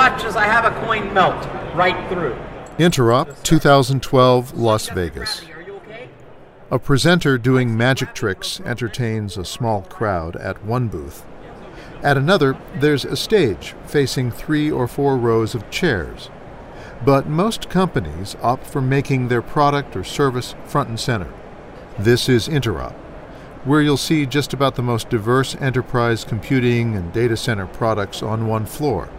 watch as I have a coin melt right through. Interop 2012 Las Vegas. A presenter doing magic tricks entertains a small crowd at one booth. At another, there's a stage facing three or four rows of chairs. But most companies opt for making their product or service front and center. This is Interop, where you'll see just about the most diverse enterprise computing and data center products on one floor.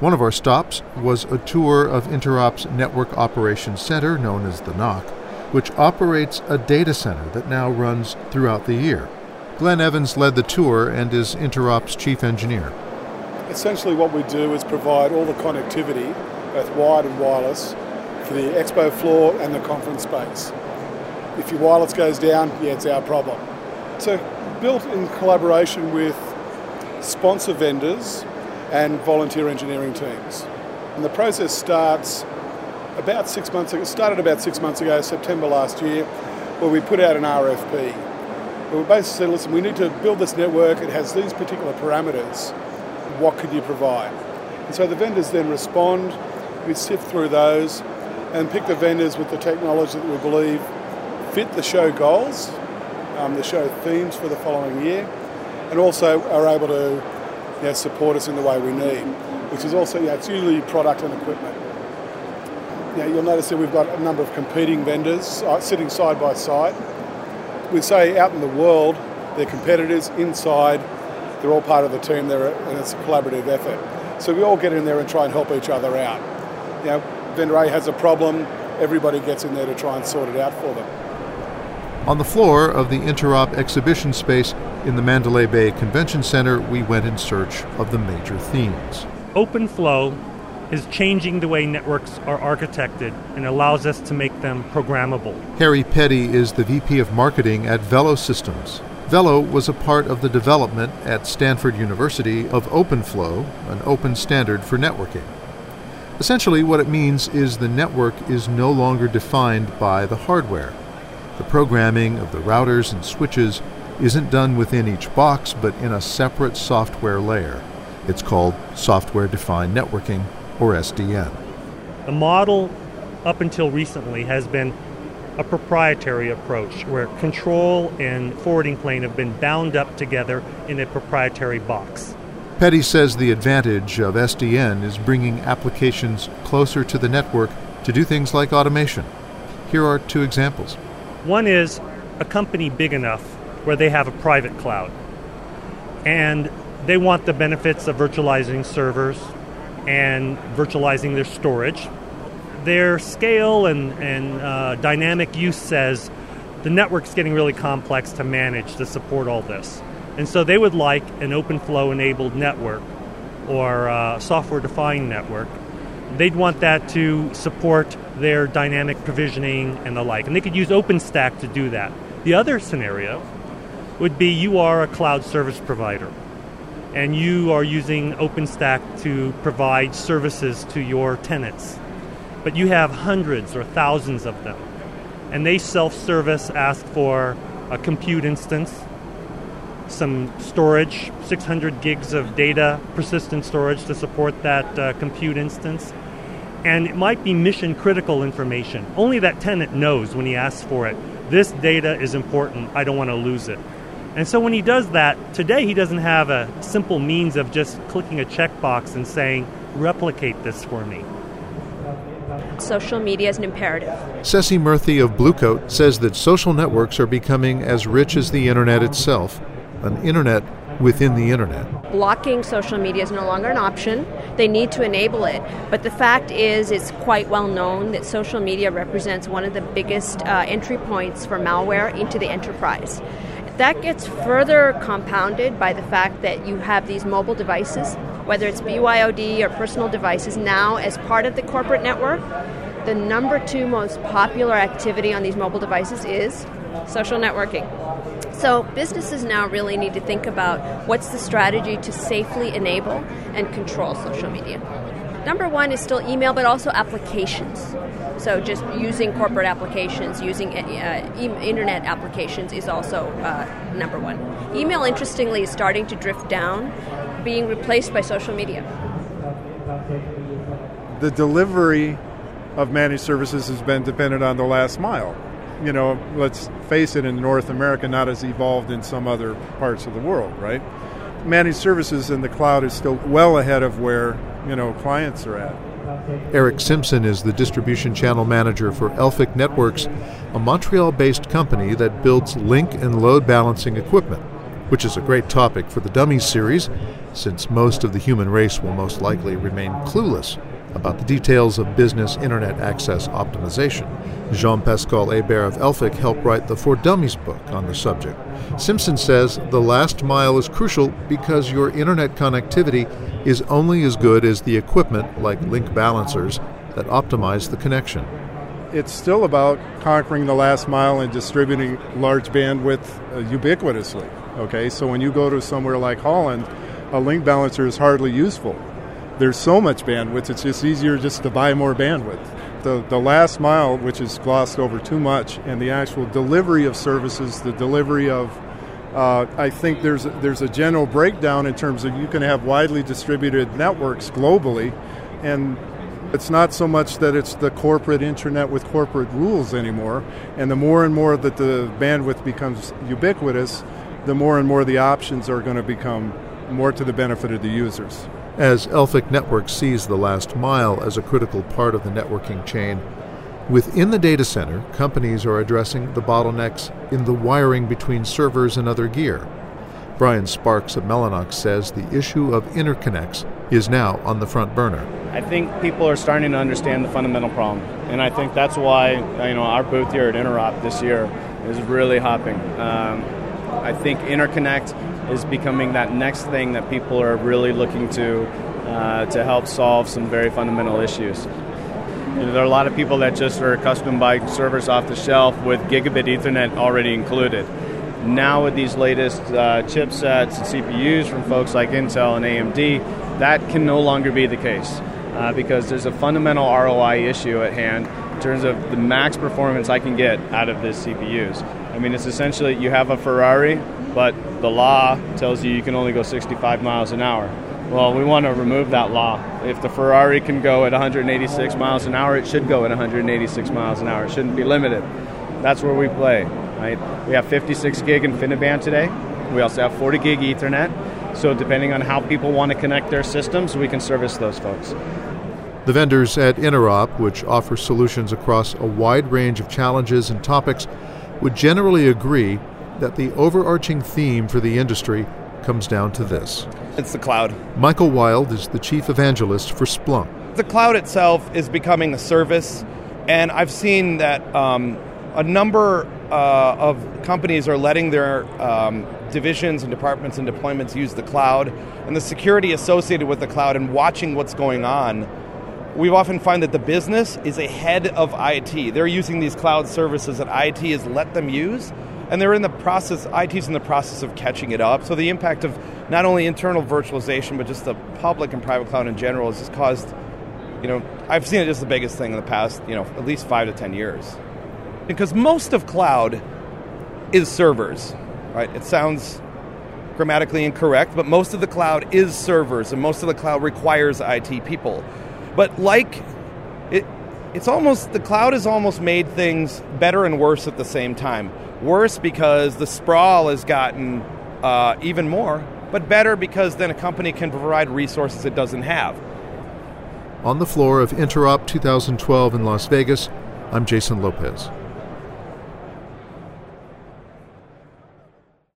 One of our stops was a tour of Interop's Network Operations Center, known as the NOC, which operates a data center that now runs throughout the year. Glenn Evans led the tour and is Interop's chief engineer. Essentially, what we do is provide all the connectivity, both wired and wireless, for the expo floor and the conference space. If your wireless goes down, yeah, it's our problem. So, built in collaboration with sponsor vendors and volunteer engineering teams. And the process starts about six months ago, it started about six months ago, September last year, where we put out an RFP. We basically said, listen, we need to build this network, it has these particular parameters. What could you provide? And so the vendors then respond, we sift through those and pick the vendors with the technology that we believe fit the show goals, um, the show themes for the following year, and also are able to you know, support us in the way we need, which is also, know, it's usually product and equipment. Know, you'll notice that we've got a number of competing vendors uh, sitting side by side. We say out in the world, they're competitors, inside, they're all part of the team, there, and it's a collaborative effort. So we all get in there and try and help each other out. You know, vendor A has a problem, everybody gets in there to try and sort it out for them. On the floor of the Interop exhibition space in the Mandalay Bay Convention Center, we went in search of the major themes. OpenFlow is changing the way networks are architected and allows us to make them programmable. Harry Petty is the VP of Marketing at Vello Systems. Vello was a part of the development at Stanford University of OpenFlow, an open standard for networking. Essentially, what it means is the network is no longer defined by the hardware. The programming of the routers and switches isn't done within each box, but in a separate software layer. It's called Software Defined Networking, or SDN. The model, up until recently, has been a proprietary approach where control and forwarding plane have been bound up together in a proprietary box. Petty says the advantage of SDN is bringing applications closer to the network to do things like automation. Here are two examples. One is a company big enough where they have a private cloud and they want the benefits of virtualizing servers and virtualizing their storage. Their scale and, and uh, dynamic use says the network's getting really complex to manage to support all this. And so they would like an OpenFlow enabled network or uh, software defined network they'd want that to support their dynamic provisioning and the like. And they could use OpenStack to do that. The other scenario would be you are a cloud service provider and you are using OpenStack to provide services to your tenants. But you have hundreds or thousands of them. And they self service ask for a compute instance, some storage, 600 gigs of data, persistent storage to support that uh, compute instance and it might be mission critical information. Only that tenant knows when he asks for it. This data is important. I don't want to lose it. And so when he does that, today he doesn't have a simple means of just clicking a checkbox and saying, replicate this for me. Social media is an imperative. Ceci Murthy of Blue Coat says that social networks are becoming as rich as the internet itself, an internet within the internet. Blocking social media is no longer an option. They need to enable it. But the fact is, it's quite well known that social media represents one of the biggest uh, entry points for malware into the enterprise. That gets further compounded by the fact that you have these mobile devices, whether it's BYOD or personal devices, now as part of the corporate network. The number two most popular activity on these mobile devices is social networking. So businesses now really need to think about what's the strategy to safely enable and control social media. Number one is still email, but also applications. So just using corporate applications, using uh, e- internet applications is also uh, number one. Email, interestingly, is starting to drift down, being replaced by social media. the delivery of managed services has been dependent on the last mile. You know, let's face it, in North America, not as evolved in some other parts of the world, right? Managed services in the cloud is still well ahead of where, you know, clients are at. Eric Simpson is the distribution channel manager for Elfiq Networks, a Montreal based company that builds link and load balancing equipment, which is a great topic for the Dummies series, since most of the human race will most likely remain clueless about the details of business internet access optimization. Jean Pascal Hebert of Elfiq helped write the For Dummies book on the subject. Simpson says the last mile is crucial because your internet connectivity is only as good as the equipment, like link balancers, that optimize the connection. It's still about conquering the last mile and distributing large bandwidth uh, ubiquitously. Okay, so when you go to somewhere like Holland, a link balancer is hardly useful. There's so much bandwidth, it's just easier just to buy more bandwidth. The, the last mile, which is glossed over too much, and the actual delivery of services, the delivery of uh, I think there's there's a general breakdown in terms of you can have widely distributed networks globally, and it's not so much that it's the corporate internet with corporate rules anymore. And the more and more that the bandwidth becomes ubiquitous, the more and more the options are going to become more to the benefit of the users. As Elfiq Network sees the last mile as a critical part of the networking chain, Within the data center, companies are addressing the bottlenecks in the wiring between servers and other gear. Brian Sparks of Mellanox says the issue of interconnects is now on the front burner. I think people are starting to understand the fundamental problem, and I think that's why you know our booth here at Interop this year is really hopping. Um, I think interconnect is becoming that next thing that people are really looking to uh, to help solve some very fundamental issues. You know, there are a lot of people that just are accustomed to buy servers off the shelf with gigabit Ethernet already included. Now, with these latest uh, chipsets and CPUs from folks like Intel and AMD, that can no longer be the case uh, because there's a fundamental ROI issue at hand in terms of the max performance I can get out of these CPUs. I mean, it's essentially you have a Ferrari, but the law tells you you can only go 65 miles an hour. Well, we want to remove that law. If the Ferrari can go at 186 miles an hour, it should go at 186 miles an hour. It shouldn't be limited. That's where we play. Right? We have 56 gig InfiniBand today. We also have 40 gig Ethernet. So depending on how people want to connect their systems, we can service those folks. The vendors at Interop, which offer solutions across a wide range of challenges and topics, would generally agree that the overarching theme for the industry comes down to this it's the cloud. Michael Wilde is the chief evangelist for Splunk. The cloud itself is becoming a service, and I've seen that um, a number uh, of companies are letting their um, divisions and departments and deployments use the cloud, and the security associated with the cloud and watching what's going on. We often find that the business is ahead of IT. They're using these cloud services that IT has let them use, and they're in the process, IT's in the process of catching it up. So the impact of not only internal virtualization, but just the public and private cloud in general has just caused, you know, I've seen it as the biggest thing in the past, you know, at least five to 10 years. Because most of cloud is servers, right? It sounds grammatically incorrect, but most of the cloud is servers, and most of the cloud requires IT people. But like it, it's almost the cloud has almost made things better and worse at the same time. Worse because the sprawl has gotten uh, even more, but better because then a company can provide resources it doesn't have. On the floor of Interop 2012 in Las Vegas, I'm Jason Lopez.